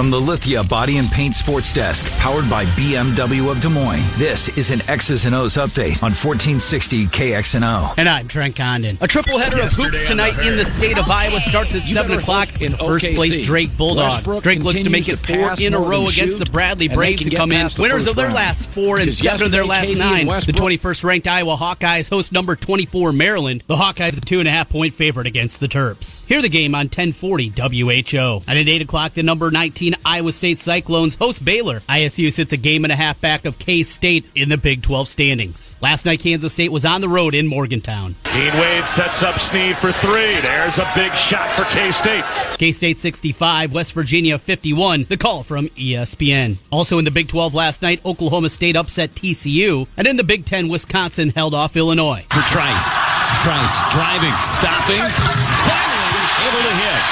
From the Lithia Body and Paint Sports Desk, powered by BMW of Des Moines, this is an X's and O's update on 1460 KXNO. And I'm Trent Condon. A triple header of hoops tonight in the state of Iowa starts at 7 o'clock in first OKC. place Drake Bulldogs. Westbrook Drake looks to make it four in a row against the Bradley Braves to come in winners of their round. last four and seven of their last nine. The 21st ranked Iowa Hawkeyes host number 24 Maryland. The Hawkeyes a two and a half point favorite against the Terps. Hear the game on 1040 WHO. And at 8 o'clock, the number 19 Iowa State Cyclones host Baylor. ISU sits a game and a half back of K State in the Big 12 standings. Last night, Kansas State was on the road in Morgantown. Dean Wade sets up Sneed for three. There's a big shot for K State. K State 65, West Virginia 51. The call from ESPN. Also in the Big 12 last night, Oklahoma State upset TCU. And in the Big 10, Wisconsin held off Illinois. For Trice. Trice driving, stopping, finally able to hit.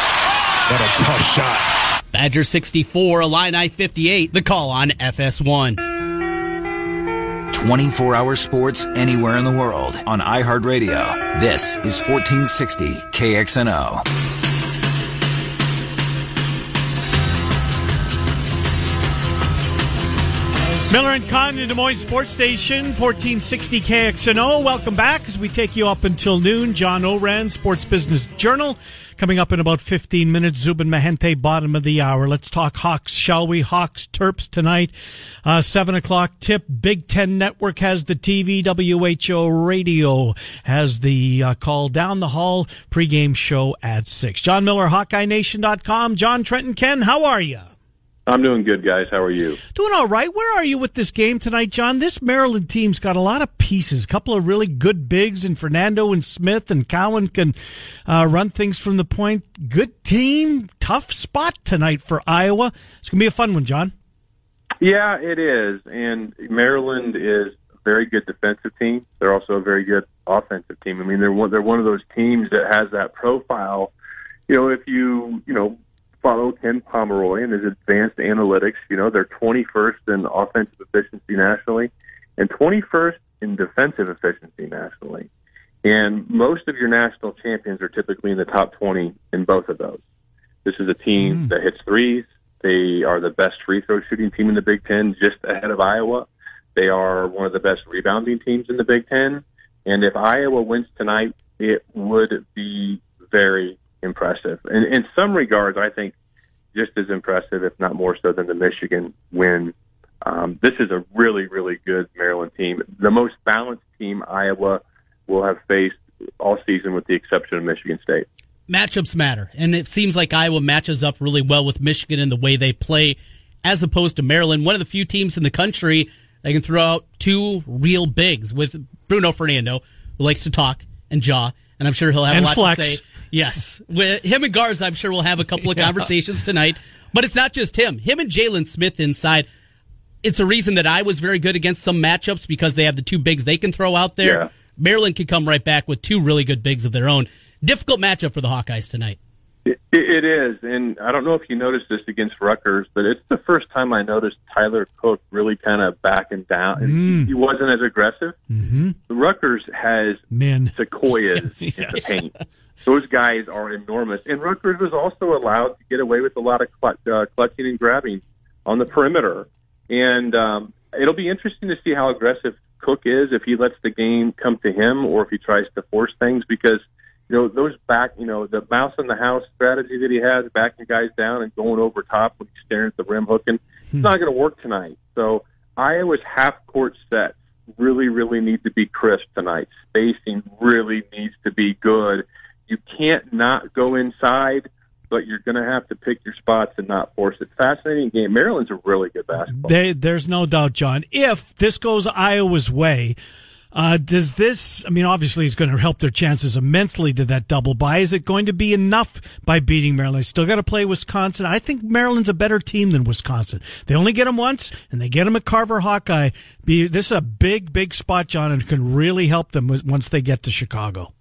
What a tough shot. Badger 64, Illini 58. The call on FS1. 24 hour sports anywhere in the world on iHeartRadio. This is 1460 KXNO. Miller and Condon, Des Moines Sports Station, 1460 KXNO. Welcome back as we take you up until noon. John Ourand, Sports Business Journal. Coming up in about 15 minutes, Zubin Mehenti, bottom of the hour. Let's talk Hawks, shall we? Hawks, Terps tonight. Uh, 7 o'clock tip. Big Ten Network has the TV. WHO Radio has the uh, call down the hall pregame show at 6. John Miller, HawkeyeNation.com. John Trenton Ken, how are you? I'm doing good, guys. How are you? Doing all right. Where are you with this game tonight, John? This Maryland team's got a lot of pieces. A couple of really good bigs, and Fernando and Smith and Cowan can uh, run things from the point. Good team. Tough spot tonight for Iowa. It's going to be a fun one, John. Yeah, it is. And Maryland is a very good defensive team. They're also a very good offensive team. I mean, they're one, they're one of those teams that has that profile. You know, if you you know follow Ken Pomeroy and his advanced analytics. You know, they're 21st in offensive efficiency nationally and 21st in defensive efficiency nationally. And most of your national champions are typically in the top 20 in both of those. This is a team mm. that hits threes. They are the best free throw shooting team in the Big Ten, just ahead of Iowa. They are one of the best rebounding teams in the Big Ten. And if Iowa wins tonight, it would be very impressive. And in some regards, I think just as impressive, if not more so, than the Michigan win. Um, this is a really, really good Maryland team. The most balanced team Iowa will have faced all season, with the exception of Michigan State. Matchups matter, and it seems like Iowa matches up really well with Michigan in the way they play, as opposed to Maryland, one of the few teams in the country that can throw out two real bigs with Bruno Fernando, who likes to talk and jaw, and I'm sure he'll have and a lot flex. to say. Yes, with him and Garza, I'm sure we'll have a couple of yeah. conversations tonight. But it's not just him. Him and Jalen Smith inside. It's a reason that I was very good against some matchups because they have the two bigs they can throw out there. Yeah. Maryland can come right back with two really good bigs of their own. Difficult matchup for the Hawkeyes tonight. It, it is, and I don't know if you noticed this against Rutgers, but it's the first time I noticed Tyler Cook really kind of backing down. Mm. He wasn't as aggressive. Mm-hmm. Rutgers has Men. sequoias yes. in the paint. Those guys are enormous, and Rutgers was also allowed to get away with a lot of cl- uh, clutching and grabbing on the perimeter. And um, it'll be interesting to see how aggressive Cook is if he lets the game come to him or if he tries to force things because – you know, those back, you know, the mouse in the house strategy that he has, backing guys down and going over top when he's staring at the rim hooking, hmm. it's not going to work tonight. So Iowa's half court sets really, really need to be crisp tonight. Spacing really needs to be good. You can't not go inside, but you're going to have to pick your spots and not force it. Fascinating game. Maryland's a really good basketball. They, there's no doubt, John. If this goes Iowa's way, uh, does this, I mean, obviously it's going to help their chances immensely to that double bye. Is it going to be enough by beating Maryland? Still got to play Wisconsin. I think Maryland's a better team than Wisconsin. They only get them once and they get them at Carver Hawkeye. Be, this is a big, big spot, John, and can really help them once they get to Chicago.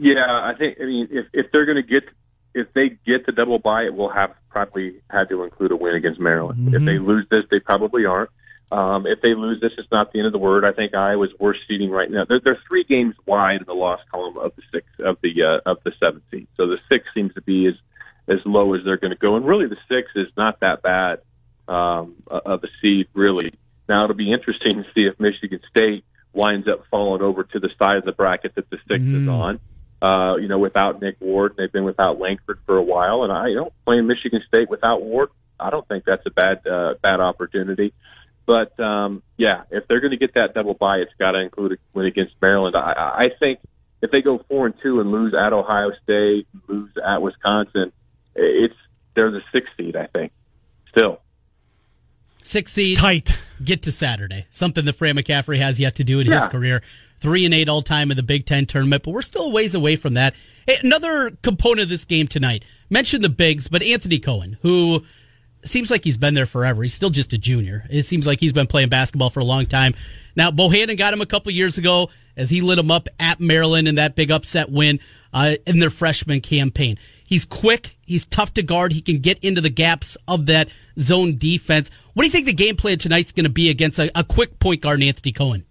Yeah, I think, I mean, if, if they're going to get, if they get the double bye, it will have probably had to include a win against Maryland. Mm-hmm. If they lose this, they probably aren't. Um, if they lose this, it's not the end of the word. I think Iowa's worst seeding right now. They're, they're three games wide in the loss column of the six of the uh, of the seventh seed. So the six seems to be as as low as they're going to go. And really, the six is not that bad um, of a seed, really. Now it'll be interesting to see if Michigan State winds up falling over to the side of the bracket that the 6 mm. is on. Uh, you know, without Nick Ward, they've been without Langford for a while, and I you know playing Michigan State without Ward, I don't think that's a bad uh, bad opportunity. But um, yeah, if they're going to get that double bye, it's got to include a win against Maryland. I, I think if they go four and two and lose at Ohio State, lose at Wisconsin, it's they're the sixth seed. I think still six seed tight. Get to Saturday, something that Fran McCaffery has yet to do in yeah. his career. Three and eight all time in the Big Ten tournament, but we're still a ways away from that. Another component of this game tonight. Mentioned the bigs, but Anthony Cowan, who seems like he's been there forever. He's still just a junior. It seems like he's been playing basketball for a long time. Now, Bohannon got him a couple years ago as he lit him up at Maryland in that big upset win uh, in their freshman campaign. He's quick. He's tough to guard. He can get into the gaps of that zone defense. What do you think the game plan tonight's going to be against a, a quick point guard, Anthony Cowan?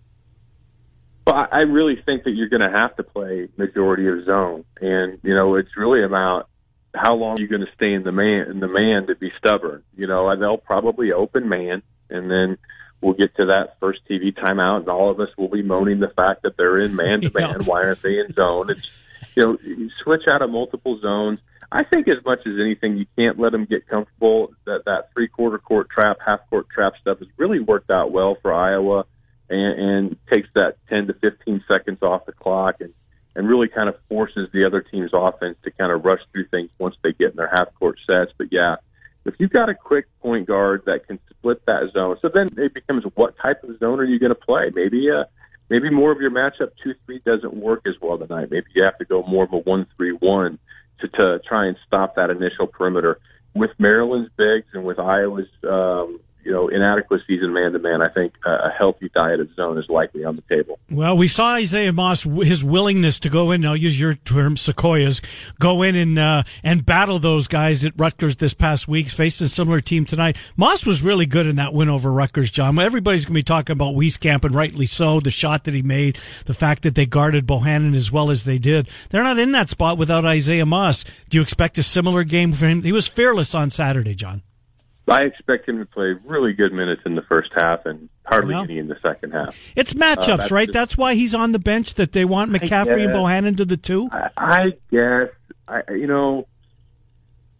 Well, I really think that you're going to have to play majority of zone, and you know it's really about how long you're going to stay in the man in the man to be stubborn. You know, and they'll probably open man, and then we'll get to that first TV timeout, and all of us will be moaning the fact that they're in man to man. Why aren't they in zone? It's you know, you switch out of multiple zones. I think as much as anything, you can't let them get comfortable. That that three quarter court trap, half court trap stuff has really worked out well for Iowa, and, and takes that ten to fifteen seconds off the clock, and and really kind of forces the other team's offense to kind of rush through things once they get in their half court sets. But yeah, if you've got a quick point guard that can split that zone, so then it becomes what type of zone are you going to play? Maybe uh, maybe more of your matchup two three doesn't work as well tonight. Maybe you have to go more of a one three one to to try and stop that initial perimeter. With Maryland's bigs and with Iowa's um, you know, inadequacies in man to man, I think a healthy diet of zone is likely on the table. Well, we saw Isaiah Moss, his willingness to go in, I'll use your term, sequoias, go in and, uh, and battle those guys at Rutgers this past week, faced a similar team tonight. Moss was really good in that win over Rutgers, John. Everybody's going to be talking about Wieskamp, and rightly so, the shot that he made, the fact that they guarded Bohannon as well as they did. They're not in that spot without Isaiah Moss. Do you expect a similar game for him? He was fearless on Saturday, John. I expect him to play really good minutes in the first half and hardly any in the second half. It's matchups, uh, that's right? Just, that's why he's on the bench. That they want McCaffery and Bohannon to the two. I, I guess. I you know.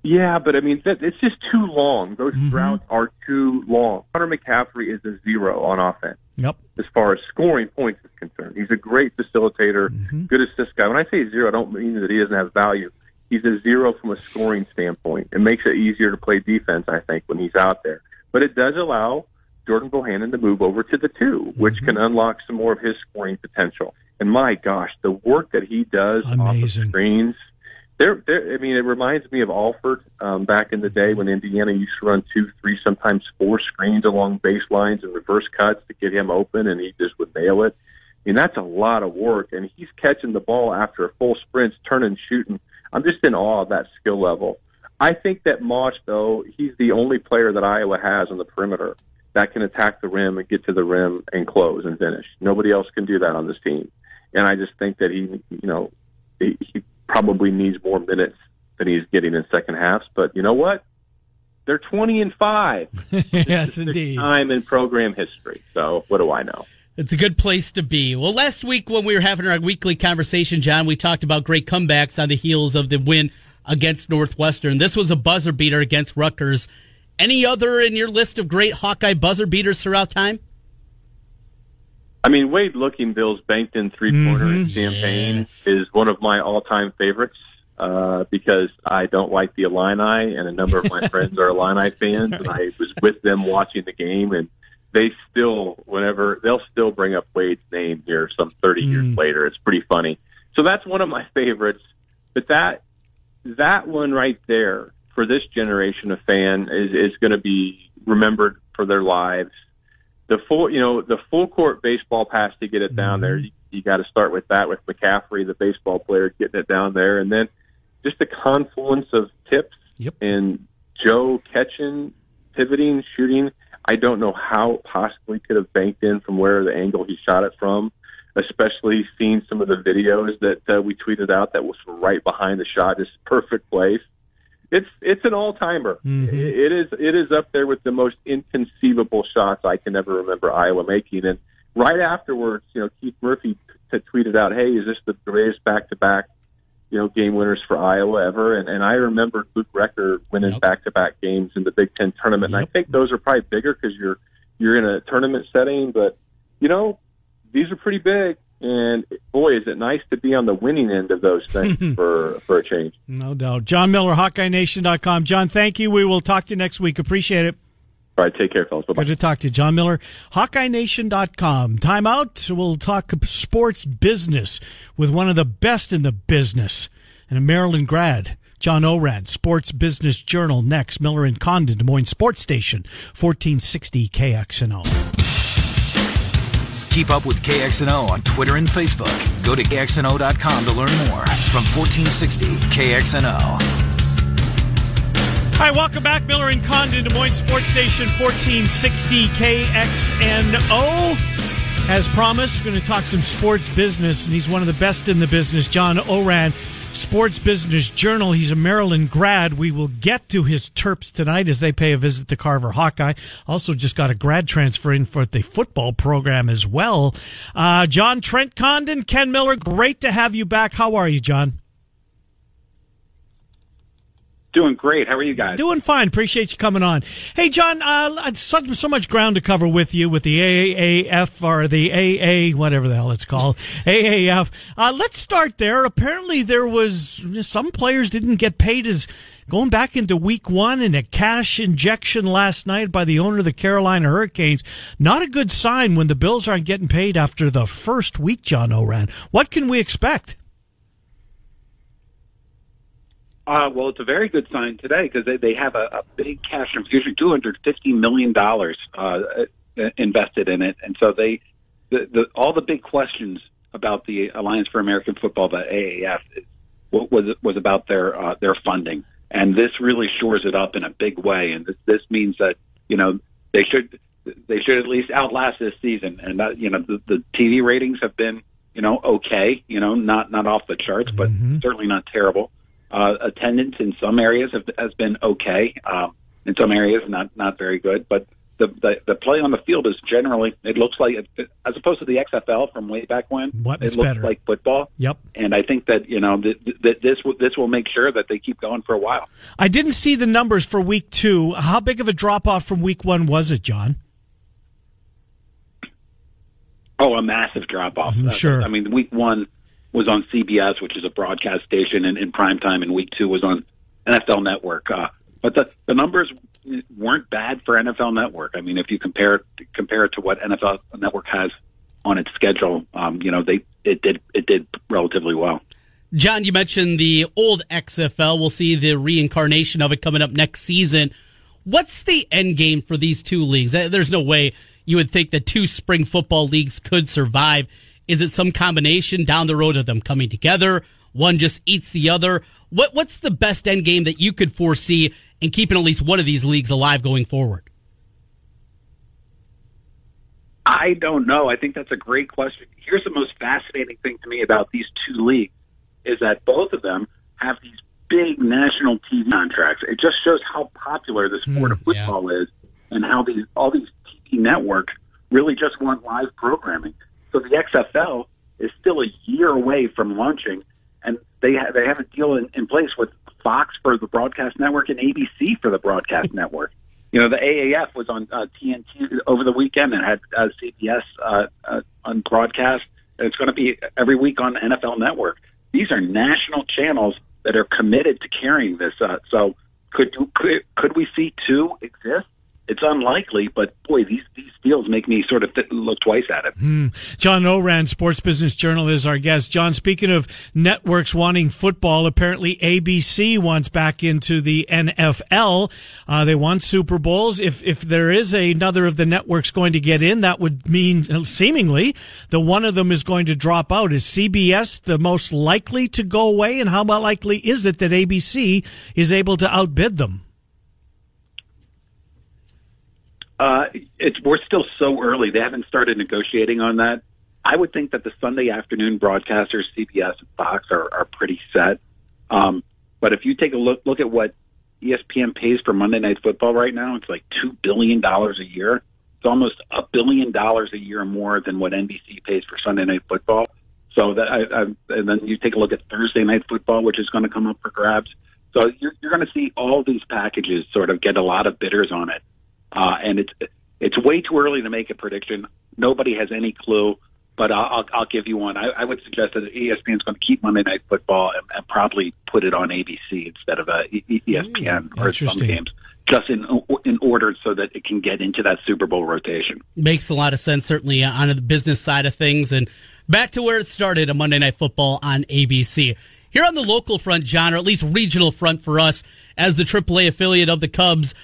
Yeah, but I mean, that, it's just too long. Those mm-hmm. routes are too long. Hunter McCaffery is a zero on offense. Yep. As far as scoring points is concerned, he's a great facilitator, mm-hmm. good assist guy. When I say zero, I don't mean that he doesn't have value he's a zero from a scoring standpoint. It makes it easier to play defense, I think, when he's out there. But it does allow Jordan Bohannon to move over to the two, which mm-hmm. can unlock some more of his scoring potential. And my gosh, the work that he does Amazing. off the screens. There, there, I mean, it reminds me of Alford um, back in the day when Indiana used to run two, three, sometimes four screens along baselines and reverse cuts to get him open, and he just would nail it. I mean, that's a lot of work, and he's catching the ball after a full sprint, turning, shooting I'm just in awe of that skill level. I think that Moss, though, he's the only player that Iowa has on the perimeter that can attack the rim and get to the rim and close and finish. Nobody else can do that on this team. And I just think that he, you know, he, he probably needs more minutes than he's getting in second halves. But you know what? They're 20 and 5. yes, indeed. Time in program history. So what do I know? It's a good place to be. Well, last week when we were having our weekly conversation, John, we talked about great comebacks on the heels of the win against Northwestern. This was a buzzer beater against Rutgers. Any other in your list of great Hawkeye buzzer beaters throughout time? I mean, Wade Lookingbill's banked in three pointer mm-hmm. in Champaign yes. is one of my all time favorites uh, because I don't like the Illini, and a number of my friends are Illini fans, and I was with them watching the game, and they still, whenever they'll still bring up Wade's name here some 30 mm. years later. It's pretty funny. So that's one of my favorites. But that that one right there for this generation of fan is is going to be remembered for their lives. The full, you know, the full court baseball pass to get it down there. You, you got to start with that with McCaffery, the baseball player, getting it down there, and then just the confluence of tips yep. and Joe catching, pivoting, shooting. I don't know how possibly could have banked in from where the angle he shot it from, especially seeing some of the videos that uh, we tweeted out that was right behind the shot, just perfect place. it's it's an all timer. Mm-hmm. It is it is up there with the most inconceivable shots I can ever remember Iowa making. And right afterwards, you know, Keith Murphy t- tweeted out, "Hey, is this the greatest back to back?" You know, game winners for Iowa ever, and and I remember Luke Recker winning back to back games in the Big Ten tournament. Yep. And I think those are probably bigger because you're you're in a tournament setting, but you know, these are pretty big. And boy, is it nice to be on the winning end of those things for for a change. No doubt. Jon Miller, HawkeyeNation.com. John, thank you. We will talk to you next week. Appreciate it. All right, take care, fellas. Bye-bye. Good to talk to you. Jon Miller, HawkeyeNation.com. Time out. We'll talk sports business with one of the best in the business and a Maryland grad. John Ourand, Sports Business Journal. Next, Miller and Condon, Des Moines Sports Station, 1460 KXNO. Keep up with KXNO on Twitter and Facebook. Go to KXNO.com to learn more. From 1460 KXNO. Hi, welcome back. Miller and Condon, Des Moines Sports Station 1460 KXNO. As promised, we're going to talk some sports business, and he's one of the best in the business, John Ourand, Sports Business Journal. He's a Maryland grad. We will get to his Terps tonight as they pay a visit to Carver Hawkeye. Also, just got a grad transfer in for the football program as well. Uh, John Trent Condon, Ken Miller, great to have you back. How are you, John? Doing great. How are you guys? Doing fine. Appreciate you coming on. Hey, John, uh, so, so much ground to cover with you with the AAF or the AA, whatever the hell it's called, AAF. Uh, let's start there. Apparently, there was some players didn't get paid as going back into week one and a cash injection last night by the owner of the Carolina Hurricanes. Not a good sign when the Bills aren't getting paid after the first week, John Ourand. What can we expect? Uh, well, it's a very good sign today because they, they have a, a big cash infusion, two hundred fifty million dollars uh, invested in it, and so they the, the all the big questions about the Alliance for American Football, the AAF, was was about their uh, their funding, and this really shores it up in a big way, and this, this means that you know they should they should at least outlast this season, and that, you know the, the TV ratings have been you know okay, you know not not off the charts, but mm-hmm. certainly not terrible. Uh, attendance in some areas have, has been okay. Um, in some areas, not not very good. But the, the the play on the field is generally it looks like as opposed to the XFL from way back when. What, it looks better. like football. Yep. And I think that you know th- th- this this will make sure that they keep going for a while. I didn't see the numbers for week two. How big of a drop off from week one was it, John? Oh, a massive drop off. Mm-hmm, sure. I mean, week one was on CBS, which is a broadcast station, in, in prime time, and week two was on NFL Network. Uh, but the the numbers weren't bad for NFL Network. I mean, if you compare compare it to what NFL Network has on its schedule, um, you know, they it did it did relatively well. John, you mentioned the old XFL. We'll see the reincarnation of it coming up next season. What's the end game for these two leagues? There's no way you would think that two spring football leagues could survive is it some combination down the road of them coming together? One just eats the other. What what's the best end game that you could foresee in keeping at least one of these leagues alive going forward? I don't know. I think that's a great question. Here's the most fascinating thing to me about these two leagues is that both of them have these big national TV contracts. It just shows how popular the sport mm, of football yeah. is and how these all these TV networks really just want live programming. So the XFL is still a year away from launching, and they ha- they have a deal in, in place with Fox for the broadcast network and ABC for the broadcast network. You know, the AAF was on uh, TNT over the weekend and had uh, CBS uh, uh, on broadcast, and it's going to be every week on NFL Network. These are national channels that are committed to carrying this. Uh, so, could could could we see two exist? It's unlikely, but boy, these these deals make me sort of look twice at it. Hmm. John Ourand, Sports Business Journal, is our guest. John, speaking of networks wanting football, apparently ABC wants back into the NFL. Uh, they want Super Bowls. If if there is another of the networks going to get in, that would mean seemingly the one of them is going to drop out. Is CBS the most likely to go away, and how likely is it that ABC is able to outbid them? Uh, it's we're still so early. They haven't started negotiating on that. I would think that the Sunday afternoon broadcasters, CBS and Fox, are, are pretty set. Um, but if you take a look look at what ESPN pays for Monday Night Football right now, it's like two billion dollars a year. It's almost a billion dollars a year more than what NBC pays for Sunday Night Football. So that I, I, and then you take a look at Thursday Night Football, which is going to come up for grabs. So you're, you're going to see all these packages sort of get a lot of bidders on it, uh, and it's it's way too early to make a prediction. Nobody has any clue, but I'll, I'll, I'll give you one. I, I would suggest that ESPN is going to keep Monday Night Football and, and probably put it on ABC instead of uh, ESPN mm, or some games just in in order so that it can get into that Super Bowl rotation. Makes a lot of sense, certainly on the business side of things. And back to where it started, a Monday Night Football on ABC. Here on the local front, John, or at least regional front for us as the AAA affiliate of the Cubs,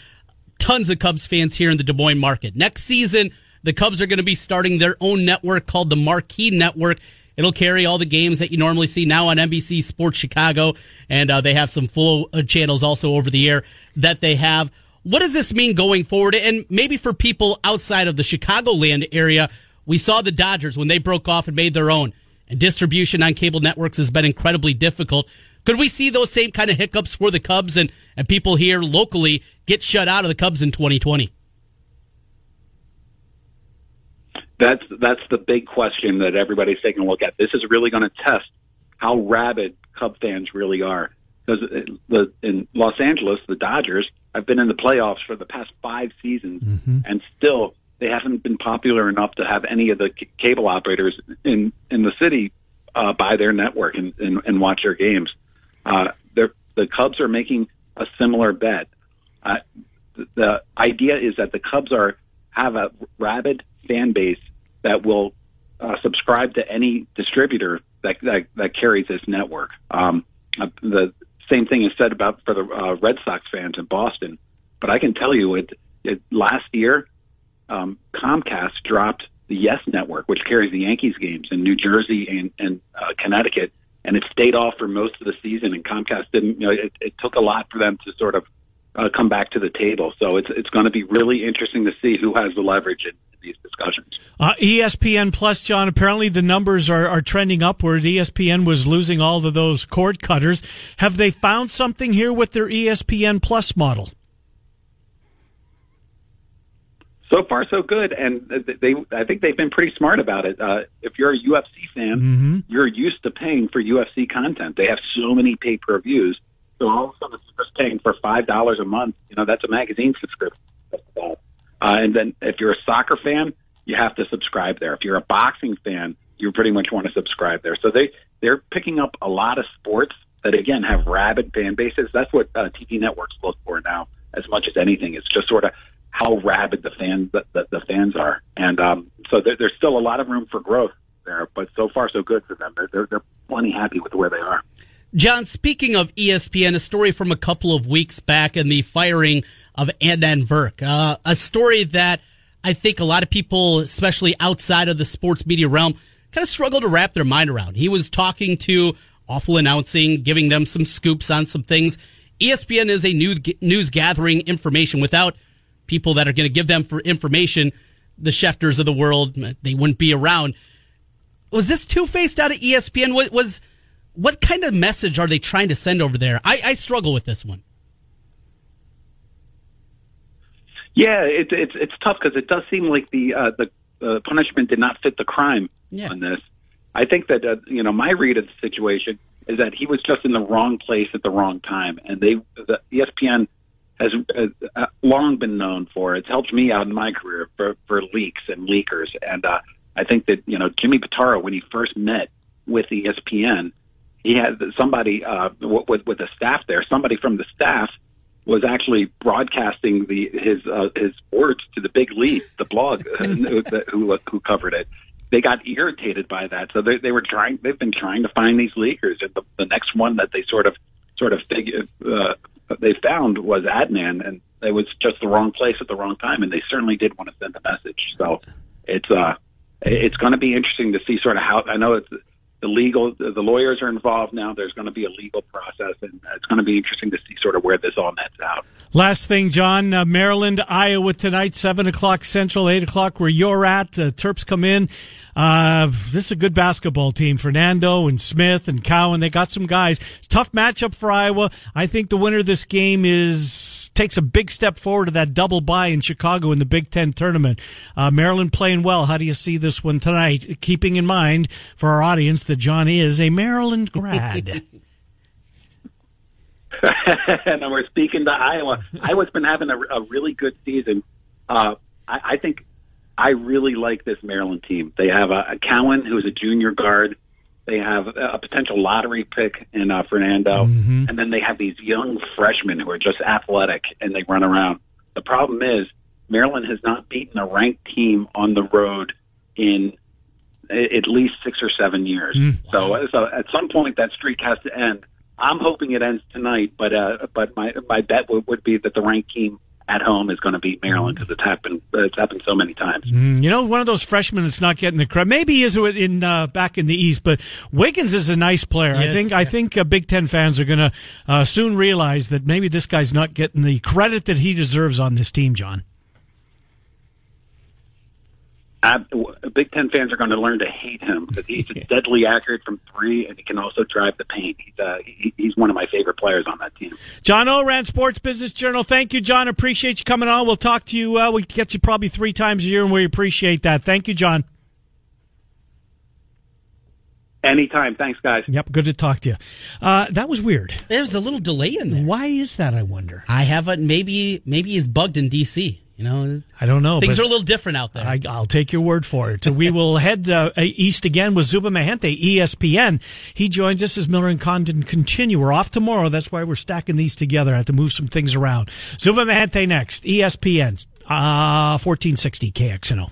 tons of Cubs fans here in the Des Moines market. Next season, the Cubs are going to be starting their own network called the Marquee Network. It'll carry all the games that you normally see now on NBC Sports Chicago, and uh, they have some full uh, channels also over the air that they have. What does this mean going forward? And maybe for people outside of the Chicagoland area, we saw the Dodgers when they broke off and made their own and distribution on cable networks has been incredibly difficult. Could we see those same kind of hiccups for the Cubs and, and people here locally get shut out of the Cubs in 2020? That's that's the big question that everybody's taking a look at. This is really going to test how rabid Cub fans really are. Because the, in Los Angeles, the Dodgers have been in the playoffs for the past five seasons, mm-hmm. and still they haven't been popular enough to have any of the c- cable operators in in the city uh, buy their network and, and, and watch their games. Uh, the Cubs are making a similar bet. Uh, the, idea is that the Cubs are have a rabid fan base that will uh, subscribe to any distributor that, that, that carries this network. Um, uh, the same thing is said about for the uh, Red Sox fans in Boston. But I can tell you, it, it last year um, Comcast dropped the Yes Network, which carries the Yankees games in New Jersey and, and uh, Connecticut, and it stayed off for most of the season. And Comcast didn't. You know, it, it took a lot for them to sort of uh, come back to the table. So it's it's going to be really interesting to see who has the leverage in, these discussions. Uh, ESPN Plus, John. Apparently the numbers are, are trending upward. ESPN was losing all of those cord cutters. Have they found something here with their ESPN Plus model? so far so good, and they I think they've been pretty smart about it. Uh, if you're a UFC fan, mm-hmm. you're used to paying for UFC content. They have so many pay per views, so all of a sudden it's just paying for five dollars a month. You know that's a magazine subscription. Uh, and then if you're a soccer fan, you have to subscribe there. If you're a boxing fan, you pretty much want to subscribe there. So they they're picking up a lot of sports that again have rabid fan bases. That's what uh, TV networks look for now, as much as anything. It's just sort of how rabid the fans the, the, the fans are, and um, so there, there's still a lot of room for growth there. But so far, so good for them. They're, they're they're plenty happy with where they are. John, speaking of ESPN, a story from a couple of weeks back and the firing of Adnan Virk, uh, a story that I think a lot of people, especially outside of the sports media realm, kind of struggle to wrap their mind around. He was talking to awful announcing, giving them some scoops on some things. ESPN is a news, news gathering information without people that are going to give them for information, the Schefters of the world, they wouldn't be around. Was this two faced out of ESPN? What was what kind of message are they trying to send over there? I, I struggle with this one. Yeah, it, it's it's tough because it does seem like the uh, the uh, punishment did not fit the crime yeah. on this. I think that uh, you know my read of the situation is that he was just in the wrong place at the wrong time, and they the ESPN has uh, long been known for. It's helped me out in my career for, for leaks and leakers. And uh, I think that, you know, Jimmy Pitaro, when he first met with ESPN, he had somebody uh, with, with the staff there, somebody from the staff was actually broadcasting the his uh, his words to the big lead, the blog who, who covered it. They got irritated by that, so they they were trying. They've been trying to find these leakers, and the, the next one that they sort of sort of figure, uh, they found was Adnan, and it was just the wrong place at the wrong time, and they certainly did want to send a message. So it's uh, it's going to be interesting to see sort of how I know it's the legal the lawyers are involved now. There's going to be a legal process, and it's going to be interesting to see sort of where this all nets out. Last thing, John, uh, Maryland, Iowa tonight, seven o'clock Central, eight o'clock where you're at. Uh, Terps come in. Uh, this is a good basketball team. Fernando and Smith and Cowan, they got some guys. Tough matchup for Iowa. I think the winner of this game is takes a big step forward to that double bye in Chicago in the Big Ten tournament. Uh, Maryland playing well. How do you see this one tonight? Keeping in mind for our audience that John is a Maryland grad. and we're speaking to Iowa. Iowa's been having a, a really good season. Uh, I, I think I really like this Maryland team. They have a, a Cowan who's a junior guard. They have a potential lottery pick in uh, Fernando, mm-hmm. and then they have these young freshmen who are just athletic and they run around. The problem is Maryland has not beaten a ranked team on the road in at least six or seven years. Mm. So, so at some point that streak has to end. I'm hoping it ends tonight, but uh, but my my bet would, would be that the ranked team at home is going to beat Maryland because it's happened. It's happened so many times. Mm, you know, one of those freshmen that's not getting the credit. Maybe he is in uh, back in the East, but Wiggins is a nice player. Yes, I think. Yeah. I think uh, Big Ten fans are going to uh, soon realize that maybe this guy's not getting the credit that he deserves on this team, John. Big Ten fans are going to learn to hate him because he's deadly accurate from three, and he can also drive the paint. He's uh, he, he's one of my favorite players on that team. John Ourand, Sports Business Journal. Thank you, John. Appreciate you coming on. We'll talk to you. Uh, we get you probably three times a year, and we appreciate that. Thank you, John. Anytime. Thanks, guys. Yep, good to talk to you. Uh, that was weird. There was a little delay in there. Why is that? I wonder. I haven't. Maybe maybe he's bugged in DC. You know, I don't know. Things are a little different out there. I, will take your word for it. We will head uh, east again with Zubin Mehenti, ESPN. He joins us as Miller and Condon continue. We're off tomorrow. That's why we're stacking these together. I have to move some things around. Zubin Mehenti next, ESPN, uh, 1460 KXNO.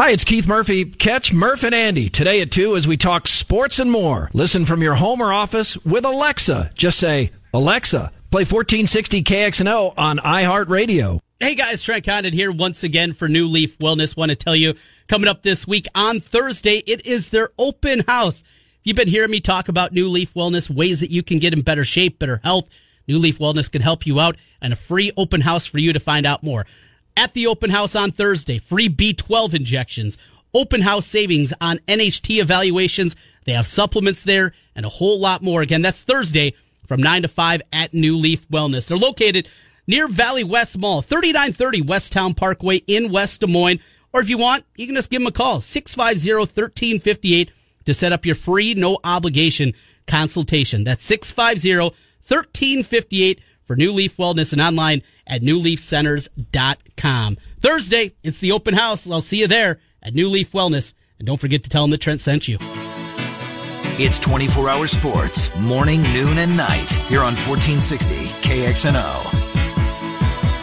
Hi, it's Keith Murphy. Catch Murph and Andy today at 2 as we talk sports and more. Listen from your home or office with Alexa. Just say, Alexa, play 1460 KXNO on iHeartRadio. Hey guys, Trent Condon here once again for New Leaf Wellness. Want to tell you, coming up this week on Thursday, it is their open house. You've been hearing me talk about New Leaf Wellness, ways that you can get in better shape, better health. New Leaf Wellness can help you out and a free open house for you to find out more at the open house on Thursday. Free B12 injections, open house savings on NHT evaluations. They have supplements there and a whole lot more. Again, that's Thursday from 9 to 5 at New Leaf Wellness. They're located near Valley West Mall, 3930 West Town Parkway in West Des Moines. Or if you want, you can just give them a call, 650-1358 to set up your free, no obligation consultation. That's 650-1358 for New Leaf Wellness and online at newleafcenters.com. Thursday, it's the open house. I'll see you there at New Leaf Wellness. And don't forget to tell them that Trent sent you. It's 24 hour sports, morning, noon, and night here on 1460 KXNO.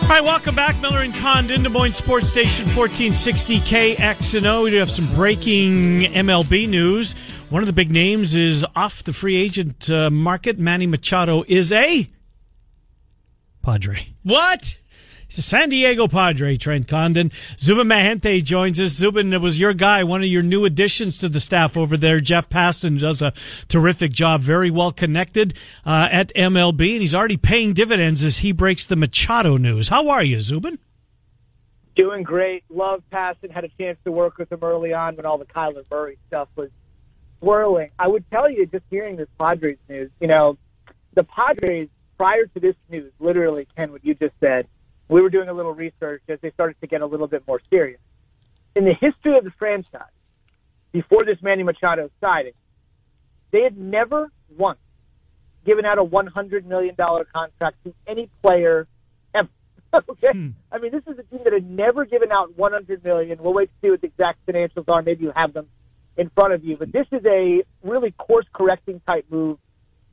All right, welcome back. Miller and Condon, Des Moines Sports Station 1460 KXNO. We do have some breaking MLB news. One of the big names is off the free agent uh, market. Manny Machado is a Padre. What? He's a San Diego Padre, Trent Condon. Zubin Mehenti joins us. Zubin, it was your guy, one of your new additions to the staff over there. Jeff Passan does a terrific job, very well connected uh, at MLB, and he's already paying dividends as he breaks the Machado news. How are you, Zubin? Doing great. Love Passan. Had a chance to work with him early on when all the Kyler Murray stuff was swirling. I would tell you, just hearing this Padres news, you know, the Padres prior to this news, literally, Ken, what you just said, we were doing a little research as they started to get a little bit more serious. In the history of the franchise, before this Manny Machado signing, they had never once given out a $100 million contract to any player ever. okay? Hmm. I mean, this is a team that had never given out 100 million. We'll wait to see what the exact financials are. Maybe you have them in front of you. But this is a really course correcting type move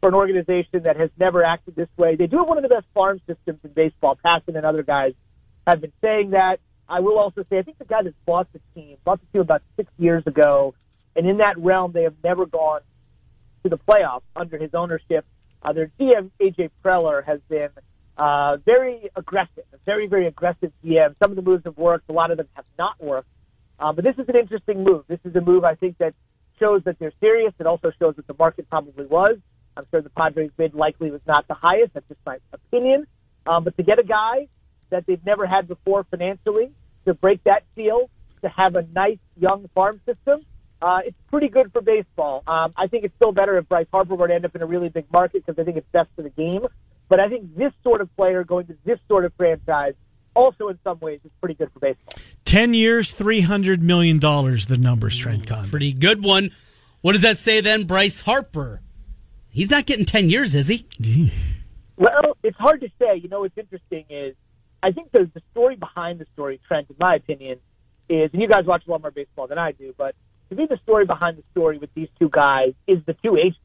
for an organization that has never acted this way. They do have one of the best farm systems in baseball. Passan and other guys have been saying that. I will also say, I think the guy that bought the team, bought the team about six years ago, And in that realm, they have never gone to the playoffs under his ownership. Uh, their GM, AJ Preller, has been uh, very aggressive, a very, very aggressive GM. Some of the moves have worked, a lot of them have not worked. Uh, but this is an interesting move. This is a move I think that shows that they're serious. It also shows that the market probably was. I'm sure the Padres bid likely was not the highest. That's just my opinion. Um, but to get a guy that they've never had before financially, to break that seal, to have a nice young farm system, uh, it's pretty good for baseball. Um, I think it's still better if Bryce Harper were to end up in a really big market because I think it's best for the game. But I think this sort of player going to this sort of franchise also in some ways is pretty good for baseball. 10 years, $300 million, the numbers, Trent Con. Pretty good one. What does that say then, Bryce Harper? He's not getting 10 years, is he? well, it's hard to say. You know, what's interesting is I think the, the story behind the story, Trent, in my opinion, is, and you guys watch a lot more baseball than I do, but to me, the story behind the story with these two guys is the two agents.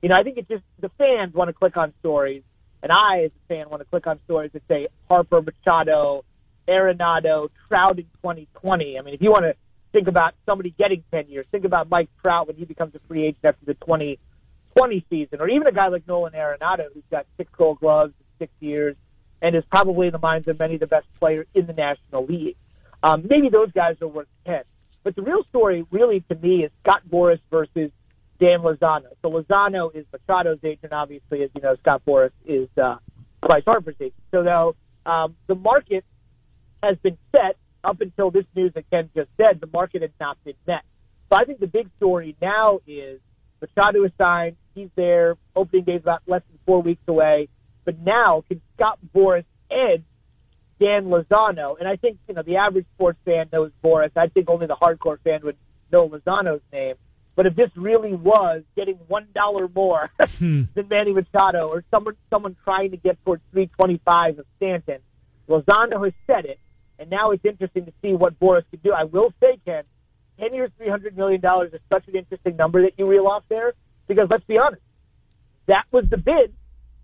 You know, I think it's just the fans want to click on stories, and I, as a fan, want to click on stories that say Harper, Machado, Arenado, Trout in 2020. I mean, if you want to think about somebody getting 10 years, think about Mike Trout when he becomes a free agent after the 2020 season, or even a guy like Nolan Arenado who's got six gold gloves in six years and is probably in the minds of many the best player in the National League. Um, maybe those guys are worth 10. But the real story, really, to me, is Scott Boras versus Dan Lozano. So Lozano is Machado's agent, obviously, as you know, Scott Boras is uh, Bryce Harper's agent. So now um, the market has been set up until this news that Ken just said. The market has not been met. So I think the big story now is Machado is signed. He's there. Opening day is about less than four weeks away. But now, can Scott Boras edge Dan Lozano? And I think you know the average sports fan knows Boras. I think only the hardcore fan would know Lozano's name. But if this really was getting one dollar more hmm. than Manny Machado or someone someone trying to get towards three twenty five of Stanton, Lozano has said it, and now it's interesting to see what Boras can do. I will say, Ken, ten years, three hundred million dollars is such an interesting number that you reel off there because let's be honest, that was the bid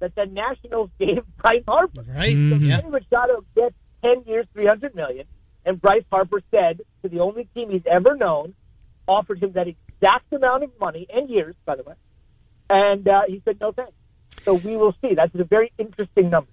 that the Nationals gave Bryce Harper. Right. Mm-hmm. So Manny Machado gets ten years, three hundred million, and Bryce Harper said to the only team he's ever known, offered him that exact amount of money and years, by the way, and uh, he said no thanks. So we will see. That's a very interesting number.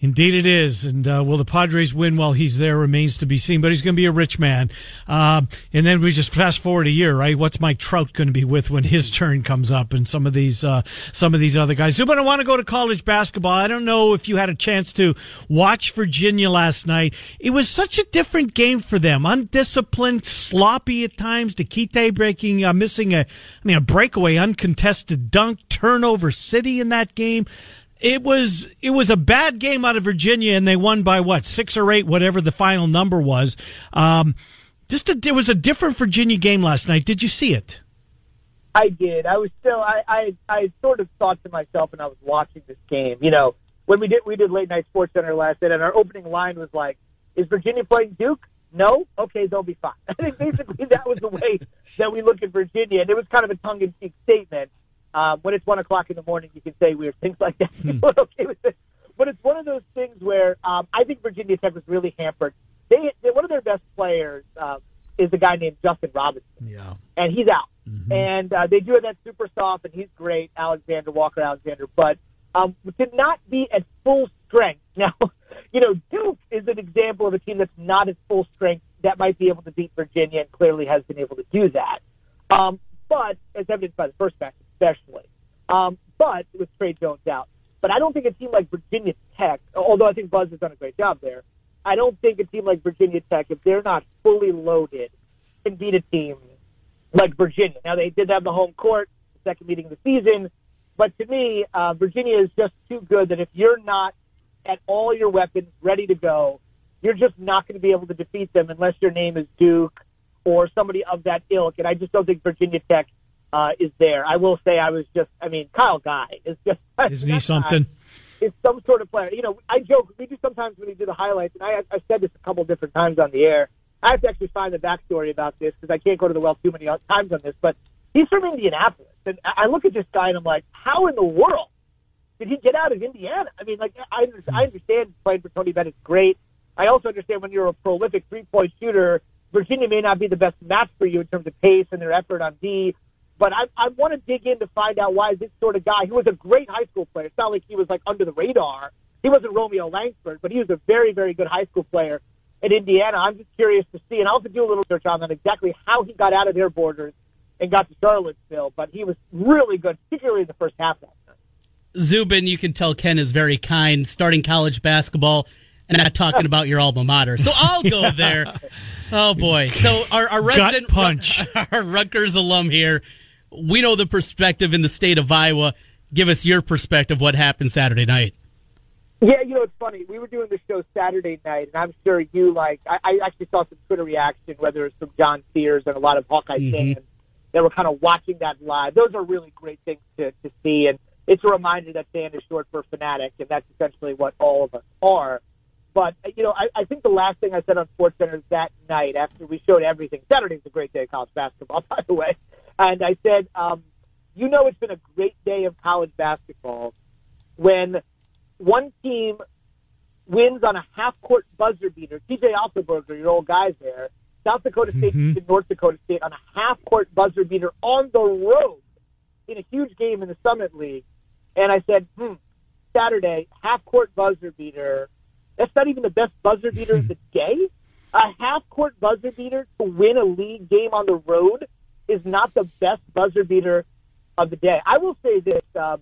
Indeed, it is. And uh, will the Padres win while he's there remains to be seen. But he's going to be a rich man. Um, and then we just fast forward a year, right? What's Mike Trout going to be with when his turn comes up? And some of these, uh, some of these other guys. Zubin, I want to go to college basketball. I don't know if you had a chance to watch Virginia last night. It was such a different game for them. Undisciplined, sloppy at times. Diakite breaking, uh, missing a, I mean, a breakaway, uncontested dunk, turnover city in that game it was it was a bad game out of Virginia, and they won by what six or eight, whatever the final number was. Um, just a, it was a different Virginia game last night. Did you see it? I did. I was still. I, I I sort of thought to myself when I was watching this game. You know, when we did we did late night Sports Center last night, and our opening line was like, "Is Virginia playing Duke?" No. Okay, they'll be fine. I think basically that was the way that we look at Virginia, and it was kind of a tongue in cheek statement. Um, when it's one o'clock in the morning, you can say weird things like that. Hmm. okay with it. But it's one of those things where um, I think Virginia Tech was really hampered. They, they one of their best players uh, is a guy named Justin Robinson. Yeah, and he's out. Mm-hmm. And uh, they do it at super soft, and he's great, Alexander Walker Alexander. But um, to not be at full strength now, you know, Duke is an example of a team that's not at full strength that might be able to beat Virginia, and clearly has been able to do that. Um, but as evidenced by the first match, especially. Um, but with Tre Jones out. But I don't think a team like Virginia Tech, although I think Buzz has done a great job there, I don't think a team like Virginia Tech, if they're not fully loaded, can beat a team like Virginia. Now they did have the home court, second meeting of the season, but to me, uh, Virginia is just too good that if you're not at all your weapons ready to go, you're just not going to be able to defeat them unless your name is Duke or somebody of that ilk. And I just don't think Virginia Tech uh, is there. I will say I was just, I mean, Kyle Guy is just. Isn't he something? Is some sort of player. You know, I joke, we do sometimes when we do the highlights, and I, I've said this a couple different times on the air. I have to actually find the backstory about this because I can't go to the well too many times on this, but he's from Indianapolis. And I look at this guy and I'm like, how in the world did he get out of Indiana? I mean, like, I, I understand playing for Tony Bennett's great. I also understand when you're a prolific three point shooter Virginia may not be the best match for you in terms of pace and their effort on D. But I, I want to dig in to find out why this sort of guy, who was a great high school player, it's not like he was like under the radar. He wasn't Romeo Langford, but he was a very, very good high school player in Indiana. I'm just curious to see, and I'll have to do a little research on that exactly how he got out of their borders and got to Charlottesville. But he was really good, particularly in the first half last night. Zubin, you can tell Ken is very kind, starting college basketball and not talking about your alma mater. So I'll go there. Oh boy! So our, our resident Gut punch, our Rutgers alum here, we know the perspective in the state of Iowa. Give us your perspective. What happened Saturday night? Yeah, you know it's funny. We were doing the show Saturday night, and I'm sure you like. I, I actually saw some Twitter reaction, whether it's from John Sears and a lot of Hawkeye mm-hmm. fans that were kind of watching that live. Those are really great things to, to see, and it's a reminder that fan is short for fanatic, and that's essentially what all of us are. But you know, I, I think the last thing I said on SportsCenter that night after we showed everything. Saturday's a great day of college basketball, by the way, and I said, um, you know, it's been a great day of college basketball when one team wins on a half-court buzzer beater. TJ Otzelberger, your old guys there, South Dakota State mm-hmm. North Dakota State on a half-court buzzer beater on the road in a huge game in the Summit League. And I said, hmm, Saturday, half-court buzzer beater that's not even the best buzzer beater of the day. A half court buzzer beater to win a league game on the road is not the best buzzer beater of the day. I will say this: uh,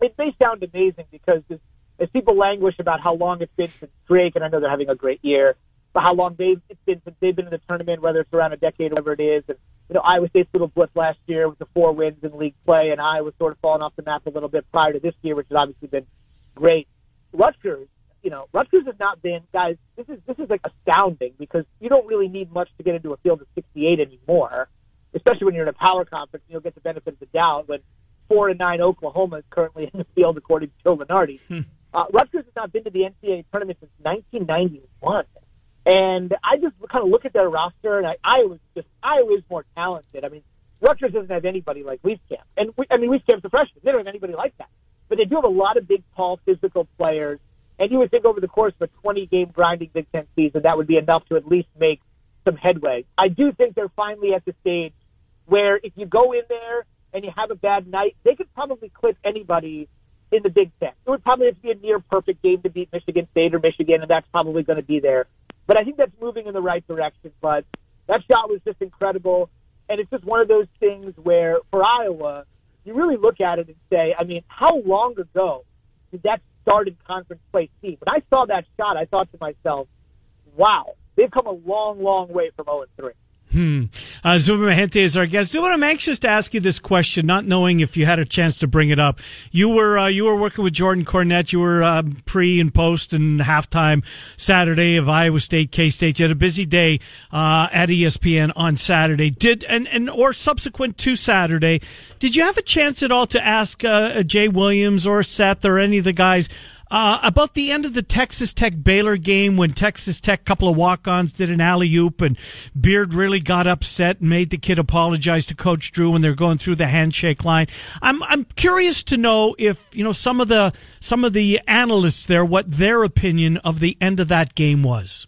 it may sound amazing because as, as people languish about how long it's been since Drake, and I know they're having a great year, but how long they've it's been since they've been in the tournament, whether it's around a decade or whatever it is, and you know Iowa State's little blip last year with the four wins in league play, and Iowa sort of falling off the map a little bit prior to this year, which has obviously been great. Rutgers you know, Rutgers has not been guys. This is this is like astounding because you don't really need much to get into a field of 68 anymore, especially when you're in a power conference. You'll get the benefit of the doubt when four and nine Oklahoma is currently in the field according to Joe Lunardi. Hmm. Uh, Rutgers has not been to the NCAA tournament since 1991. And I just kind of look at their roster, and I, Iowa's just Iowa is more talented. I mean, Rutgers doesn't have anybody like Wieskamp, and we, I mean Wieskamp's a freshman. They don't have anybody like that, but they do have a lot of big, tall, physical players and you would think over the course of a 20 game grinding Big Ten season, that would be enough to at least make some headway. I do think they're finally at the stage where if you go in there and you have a bad night, they could probably clip anybody in the Big Ten. It would probably have to be a near perfect game to beat Michigan State or Michigan, and that's probably going to be there. But I think that's moving in the right direction. But that shot was just incredible. And it's just one of those things where, for Iowa, you really look at it and say, I mean, how long ago did that started conference play team. When I saw that shot, I thought to myself, wow, they've come a long, long way from 0 3. Hmm. Uh, Zubin Mehenti is our guest. Zuma, I'm anxious to ask you this question, not knowing if you had a chance to bring it up. You were uh, you were working with Jordan Cornette. You were uh, pre and post and halftime Saturday of Iowa State K State. You had a busy day uh, at ESPN on Saturday. Did and and or subsequent to Saturday, did you have a chance at all to ask uh, Jay Williams or Seth or any of the guys? Uh, about the end of the Texas Tech Baylor game when Texas Tech couple of walk-ons did an alley oop and Beard really got upset and made the kid apologize to Coach Drew when they're going through the handshake line. I'm I'm curious to know if you know some of the some of the analysts there what their opinion of the end of that game was.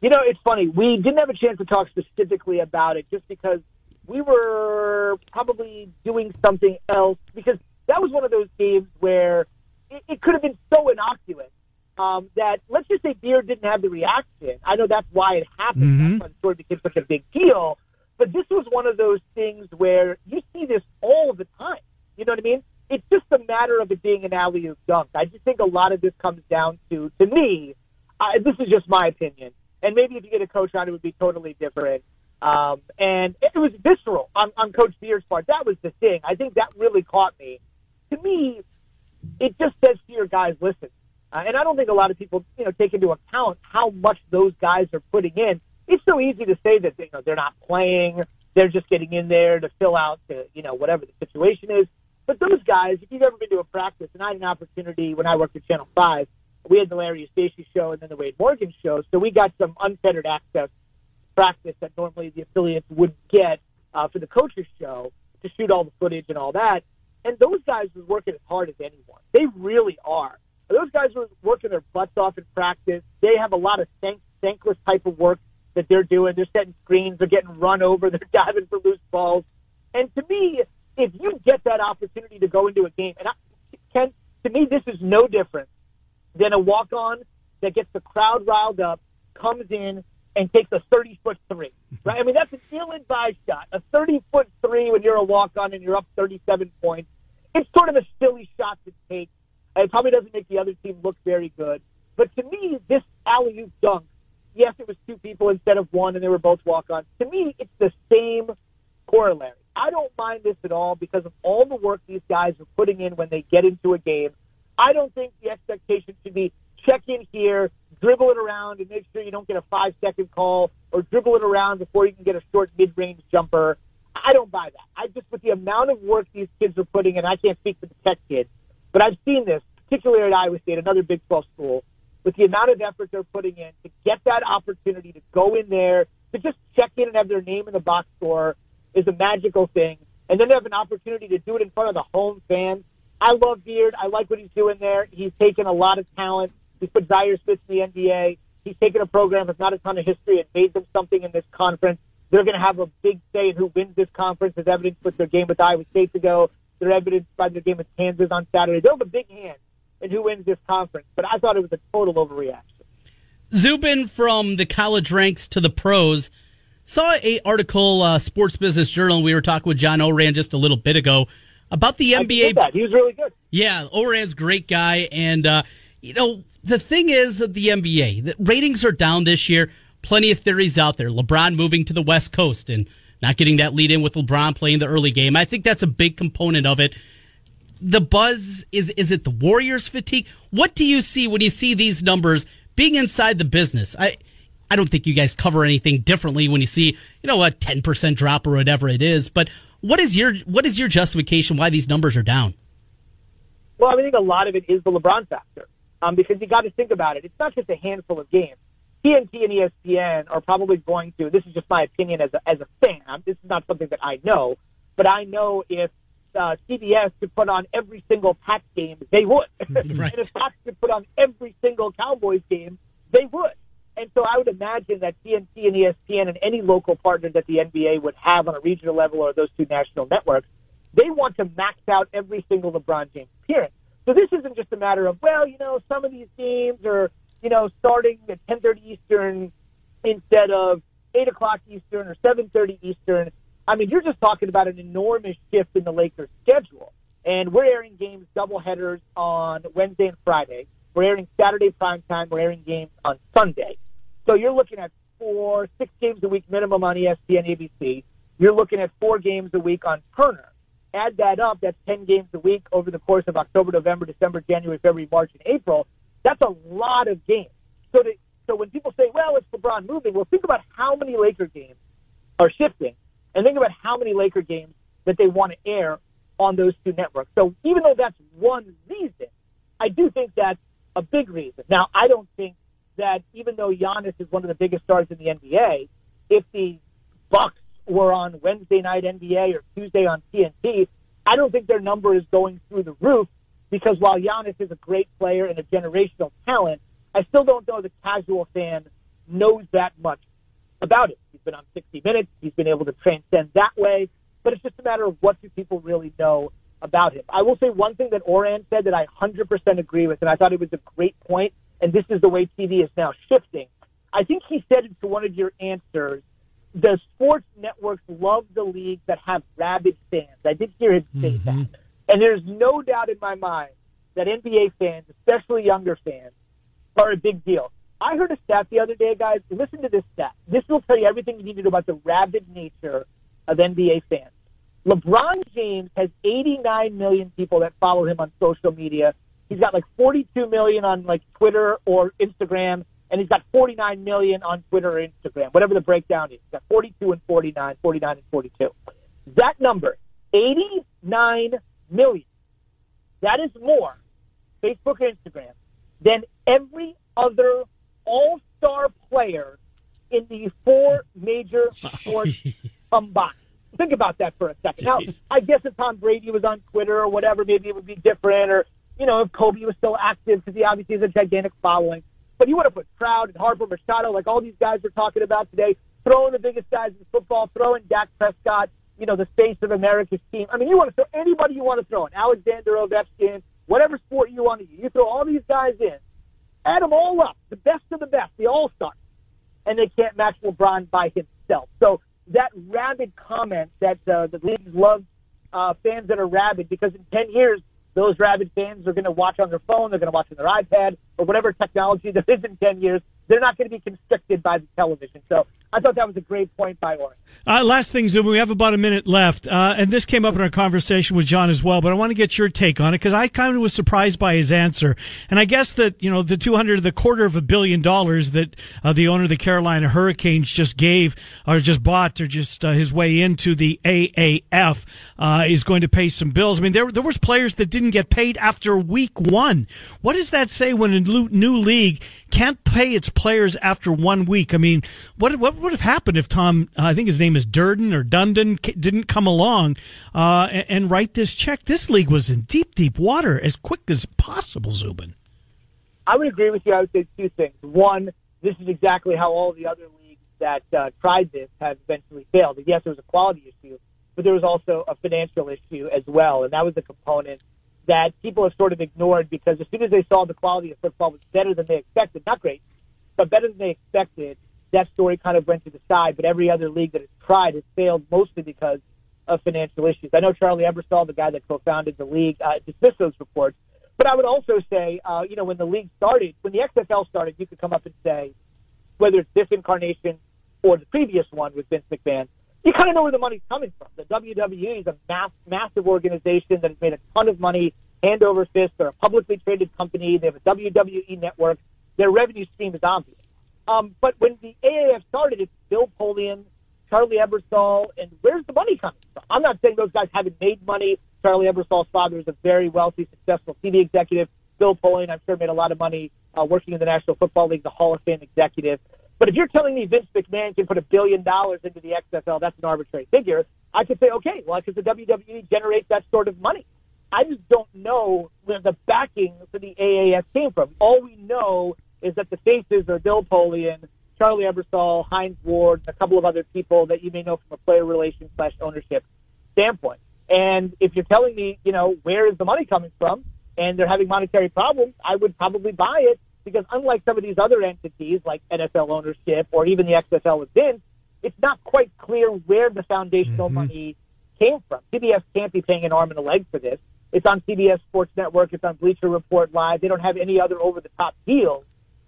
You know, it's funny. We didn't have a chance to talk specifically about it just because we were probably doing something else because that was one of those games where could have been so innocuous um, that let's just say Beard didn't have the reaction. I know that's why it happened. Mm-hmm. That's why the story became such a big deal. But this was one of those things where you see this all the time. You know what I mean? It's just a matter of it being an alley oop dunk. I just think a lot of this comes down to, to me, uh, this is just my opinion. And maybe if you get a coach on, it would be totally different. Um, and it was visceral on, on Coach Beard's part. That was the thing. I think that really caught me. To me, it just says to your guys, listen. Uh, and I don't think a lot of people, you know, take into account how much those guys are putting in. It's so easy to say that you know they're not playing, they're just getting in there to fill out, the, you know, whatever the situation is. But those guys, if you've ever been to a practice, and I had an opportunity when I worked at Channel Five, we had the Larry Eustachy show and then the Wayne Morgan show, so we got some unfettered access practice that normally the affiliates would get uh, for the coaches show to shoot all the footage and all that. And those guys are working as hard as anyone. They really are. Those guys are working their butts off in practice. They have a lot of thank- thankless type of work that they're doing. They're setting screens. They're getting run over. They're diving for loose balls. And to me, if you get that opportunity to go into a game, and I, Ken, to me, this is no different than a walk on that gets the crowd riled up, comes in, and takes a 30 foot three. Right? I mean, that's an ill advised shot. A 30 foot three when you're a walk on and you're up 37 points. It's sort of a silly shot to take. It probably doesn't make the other team look very good. But to me, this alley oop dunk, yes, it was two people instead of one, and they were both walk ons. To me, it's the same corollary. I don't mind this at all because of all the work these guys are putting in when they get into a game. I don't think the expectation should be check in here, dribble it around, and make sure you don't get a five second call, or dribble it around before you can get a short mid range jumper. I don't buy that. I just with the amount of work these kids are putting in, I can't speak for the Tech kids, but I've seen this, particularly at Iowa State, another Big 12 school, with the amount of effort they're putting in to get that opportunity to go in there, to just check in and have their name in the box score is a magical thing. And then they have an opportunity to do it in front of the home fans. I love Beard. I like what he's doing there. He's taken a lot of talent. He's put Zhaire Smith in the NBA. He's taken a program with not a ton of history and made them something in this conference. They're going to have a big say in who wins this conference, as evidenced with their game with Iowa State to go. They're evidenced by their game with Kansas on Saturday. They'll have a big hand in who wins this conference. But I thought it was a total overreaction. Zubin from the college ranks to the pros saw a article, uh, Sports Business Journal. We were talking with John Ourand just a little bit ago about the NBA. That. He was really good. Yeah, Ourand's great guy, and uh, you know the thing is the NBA. The ratings are down this year. Plenty of theories out there. LeBron moving to the West Coast and not getting that lead in with LeBron playing the early game. I think that's a big component of it. The buzz is is it the Warriors fatigue? What do you see when you see these numbers being inside the business? I I don't think you guys cover anything differently when you see, you know, a 10% drop or whatever it is, but what is your what is your justification why these numbers are down? Well, I think a lot of it is the LeBron factor. Um, because you got to think about it. It's not just a handful of games. TNT and ESPN are probably going to. This is just my opinion as a as a fan. This is not something that I know, but I know if uh, CBS could put on every single Pats game, they would. Right. and if Fox could put on every single Cowboys game, they would. And so I would imagine that TNT and ESPN and any local partner that the NBA would have on a regional level or those two national networks, they want to max out every single LeBron James appearance. So this isn't just a matter of, well, you know, some of these games are, you know, starting at 10:30 Eastern instead of 8 o'clock Eastern or 7:30 Eastern. I mean, you're just talking about an enormous shift in the Lakers' schedule. And we're airing games double headers on Wednesday and Friday. We're airing Saturday prime time. We're airing games on Sunday. So you're looking at four, six games a week minimum on ESPN, ABC. You're looking at four games a week on Turner. Add that up, that's 10 games a week over the course of October, November, December, January, February, March, and April. That's a lot of games. So, to, so when people say, well, it's LeBron moving, well, think about how many Laker games are shifting and think about how many Laker games that they want to air on those two networks. So even though that's one reason, I do think that's a big reason. Now, I don't think that even though Giannis is one of the biggest stars in the NBA, if the Bucks were on Wednesday night NBA or Tuesday on TNT, I don't think their number is going through the roof because while Giannis is a great player and a generational talent, I still don't know the casual fan knows that much about it. He's been on 60 Minutes. He's been able to transcend that way. But it's just a matter of what do people really know about him. I will say one thing that Ourand said that I 100% agree with, and I thought it was a great point, and this is the way TV is now shifting. I think he said it to one of your answers. The sports networks love the leagues that have rabid fans. I did hear him say mm-hmm. that. And there's no doubt in my mind that NBA fans, especially younger fans, are a big deal. I heard a stat the other day, guys. Listen to this stat. This will tell you everything you need to know about the rabid nature of NBA fans. LeBron James has 89 million people that follow him on social media. He's got like 42 million on like Twitter or Instagram, and he's got 49 million on Twitter or Instagram, whatever the breakdown is. He's got 42 and 49, 49 and 42. That number, 89 million, that is more, Facebook and Instagram, than every other all-star player in the four major sports combined. Think about that for a second. Jeez. Now, I guess if Tom Brady was on Twitter or whatever, maybe it would be different. Or, you know, if Kobe was still active because he obviously has a gigantic following. But you want to put Trout and Harper, Machado, like all these guys we're talking about today, throwing the biggest guys in football, throwing Dak Prescott, you know, the face of America's team. I mean, you want to throw anybody you want to throw in, Alexander Ovechkin, whatever sport you want to use. You throw all these guys in, add them all up, the best of the best, the all stars, and they can't match LeBron by himself. So that rabid comment that uh, the league loves uh, fans that are rabid because in 10 years, those rabid fans are going to watch on their phone, they're going to watch on their iPad, or whatever technology there is in 10 years. They're not going to be constricted by the television. So I thought that was a great point by Ourand. Uh, last thing, Zoom, we have about a minute left. Uh, and this came up in our conversation with John as well, but I want to get your take on it because I kind of was surprised by his answer. And I guess that, you know, the 200, the quarter of a billion dollars that uh, the owner of the Carolina Hurricanes just gave or just bought or just uh, his way into the AAF uh, is going to pay some bills. I mean, there, there was players that didn't get paid after week one. What does that say when a new league can't pay its players after one week? I mean, what, what would have happened if Tom, I think his name is Durden or Dundon, didn't come along uh, and, and, write this check. This league was in deep, deep water as quick as possible, Zubin. I would agree with you. I would say two things. One, this is exactly how all the other leagues that uh, tried this have eventually failed. Yes, there was a quality issue, but there was also a financial issue as well, and that was a component that people have sort of ignored because as soon as they saw the quality of football was better than they expected, not great, but better than they expected, that story kind of went to the side. But every other league that has tried has failed mostly because of financial issues. I know Charlie Ebersol, the guy that co-founded the league, uh, dismissed those reports. But I would also say, uh, you know, when the league started, when the XFL started, you could come up and say, whether it's this incarnation or the previous one with Vince McMahon, you kind of know where the money's coming from. The WWE is a mass, massive organization that has made a ton of money hand over fist. They're a publicly traded company. They have a WWE network. Their revenue stream is obvious. Um, but when the AAF started, it's Bill Polian, Charlie Ebersol, and where's the money coming from? I'm not saying those guys haven't made money. Charlie Ebersol's father is a very wealthy, successful TV executive. Bill Polian, I'm sure, made a lot of money uh, working in the National Football League, the Hall of Fame executive. But if you're telling me Vince McMahon can put a billion dollars into the XFL, that's an arbitrary figure. I could say, okay, well, because the WWE generates that sort of money. I just don't know where the backing for the AAF came from. All we know is that the faces are Bill Polian, Charlie Ebersol, Hines Ward, and a couple of other people that you may know from a player relations slash ownership standpoint. And if you're telling me, you know, where is the money coming from and they're having monetary problems, I would probably buy it because unlike some of these other entities like NFL ownership or even the XFL with Vince, it's not quite clear where the foundational mm-hmm. money came from. CBS can't be paying an arm and a leg for this. It's on CBS Sports Network. It's on Bleacher Report Live. They don't have any other over the top deals.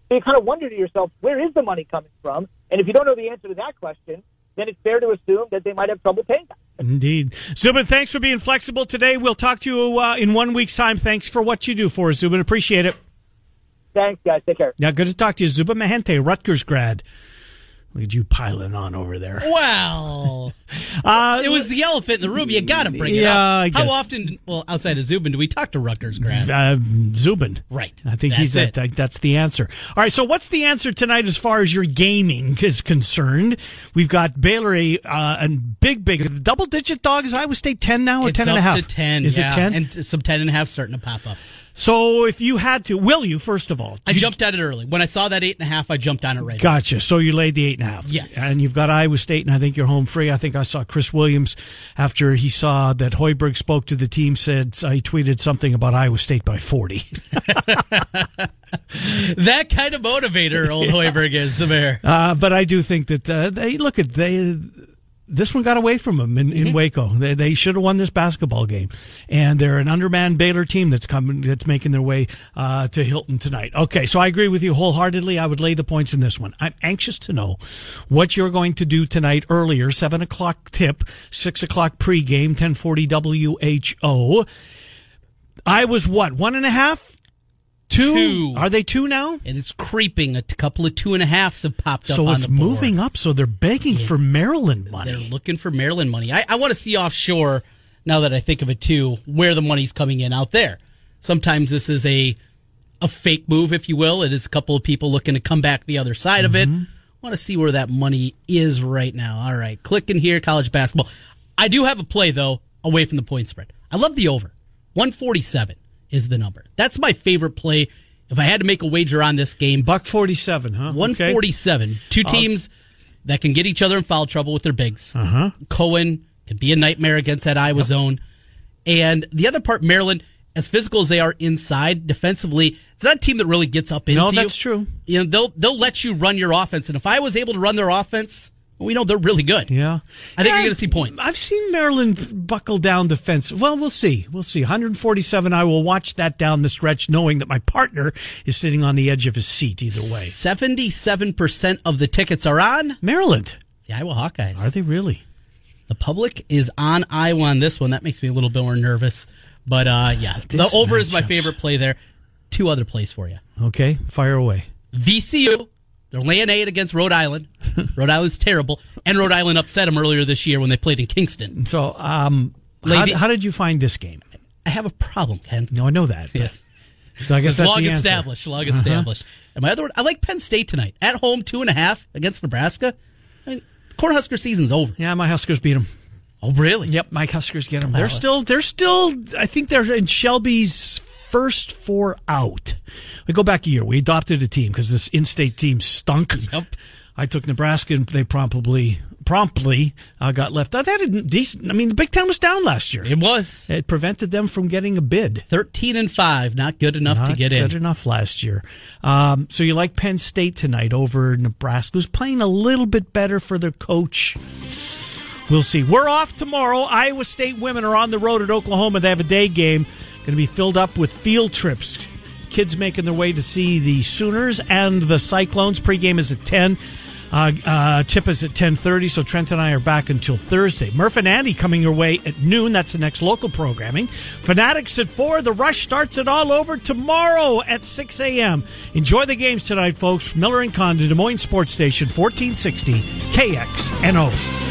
So you kind of wonder to yourself, where is the money coming from? And if you don't know the answer to that question, then it's fair to assume that they might have trouble paying that. Indeed. Zubin, thanks for being flexible today. We'll talk to you uh, in one week's time. Thanks for what you do for us, Zubin. Appreciate it. Thanks, guys. Take care. Yeah, good to talk to you. Zubin Mehenti, Rutgers grad. Look at you piling on over there. Well, uh, it was the elephant in the room. You got to bring it yeah, up. How often, well, outside of Zubin, do we talk to Rutgers grads? Uh, Zubin. Right. I think that's he's it. that. That's the answer. All right. So, what's the answer tonight as far as your gaming is concerned? We've got Baylor a uh, and big, big double digit dog. Is Iowa State ten now or it's ten and a half? To ten. Is yeah. it ten? And some ten and a half starting to pop up. So if you had to, will you first of all? I you, jumped at it early. When I saw that eight and a half, I jumped on it right. Gotcha. Away. So you laid the eight and a half. Yes. And you've got Iowa State, and I think you're home free. I think I saw Chris Williams after he saw that Hoiberg spoke to the team. Said uh, he tweeted something about Iowa State by forty. that kind of motivator, old yeah. Hoiberg is the mayor. Uh, but I do think that uh, they look at they this one got away from them in, in mm-hmm. Waco. They, they should have won this basketball game, and they're an undermanned Baylor team that's coming that's making their way uh, to Hilton tonight. Okay, so I agree with you wholeheartedly. I would lay the points in this one. I'm anxious to know what you're going to do tonight. Earlier, seven o'clock tip, six o'clock pregame, ten forty WHO. I was what one and a half Two? two? Are they two now? And it's creeping. A couple of two and a halfs have popped up. So it's moving up. So they're begging yeah. for Maryland money. They're looking for Maryland money. I, I want to see offshore. Now that I think of it too, where the money's coming in out there. Sometimes this is a a fake move, if you will. It is a couple of people looking to come back the other side mm-hmm. of it. Mm-hmm. want to see where that money is right now. All right, clicking here, college basketball. I do have a play though, away from the point spread. I love the over, one forty seven is the number. That's my favorite play If I had to make a wager on this game, buck forty-seven, huh? One forty-seven. Okay. Two teams that can get each other in foul trouble with their bigs. Uh-huh. Cowan can be a nightmare against that Iowa yep. zone, and the other part, Maryland as physical as they are inside defensively, it's not a team that really gets up into you. no, you. that's true. You know, they'll they'll let you run your offense, and if I was able to run their offense, we know they're really good. Yeah, I think yeah, you're going to see points. I've seen Maryland buckle down defense. Well, we'll see. We'll see. 147. I will watch that down the stretch, knowing that my partner is sitting on the edge of his seat. Either way, 77 percent of the tickets are on Maryland. The Iowa Hawkeyes. Are they really? The public is on Iowa on this one. That makes me a little bit more nervous. But uh, yeah, this the over is my favorite play there. Two other plays for you. Okay, fire away. VCU. They're laying eight against Rhode Island. Rhode Island's terrible, and Rhode Island upset them earlier this year when they played in Kingston. So, um, how, how, did you find this game? I have a problem, Ken. No, I know that. Yes. So I guess it's that's long established. Long uh-huh. established. And my other one, I like Penn State tonight at home, two and a half against Nebraska. I mean, Cornhusker season's over. Yeah, my Huskers beat them. Oh, really? Yep, my Huskers get them. They're still, they're still. I think they're in Shelby's first four out. We go back a year. We adopted a team because this in-state team stunk. Yep. I took Nebraska, and they promptly promptly uh, got left out. That had decent. I mean, the Big Ten was down last year. It was. It prevented them from getting a bid. Thirteen and five, not good enough not to get good in. Good enough last year. Um, so you like Penn State tonight over Nebraska, who's playing a little bit better for their coach. We'll see. We're off tomorrow. Iowa State women are on the road at Oklahoma. They have a day game. Going to be filled up with field trips. Kids making their way to see the Sooners and the Cyclones. Pregame is at 10. Uh, uh, tip is at 10.30, so Trent and I are back until Thursday. Murph and Andy coming your way at noon. That's the next local programming. Fanatics at 4. The rush starts it all over tomorrow at 6 a.m. Enjoy the games tonight, folks. Miller and Condon, Des Moines Sports Station, 1460 KXNO.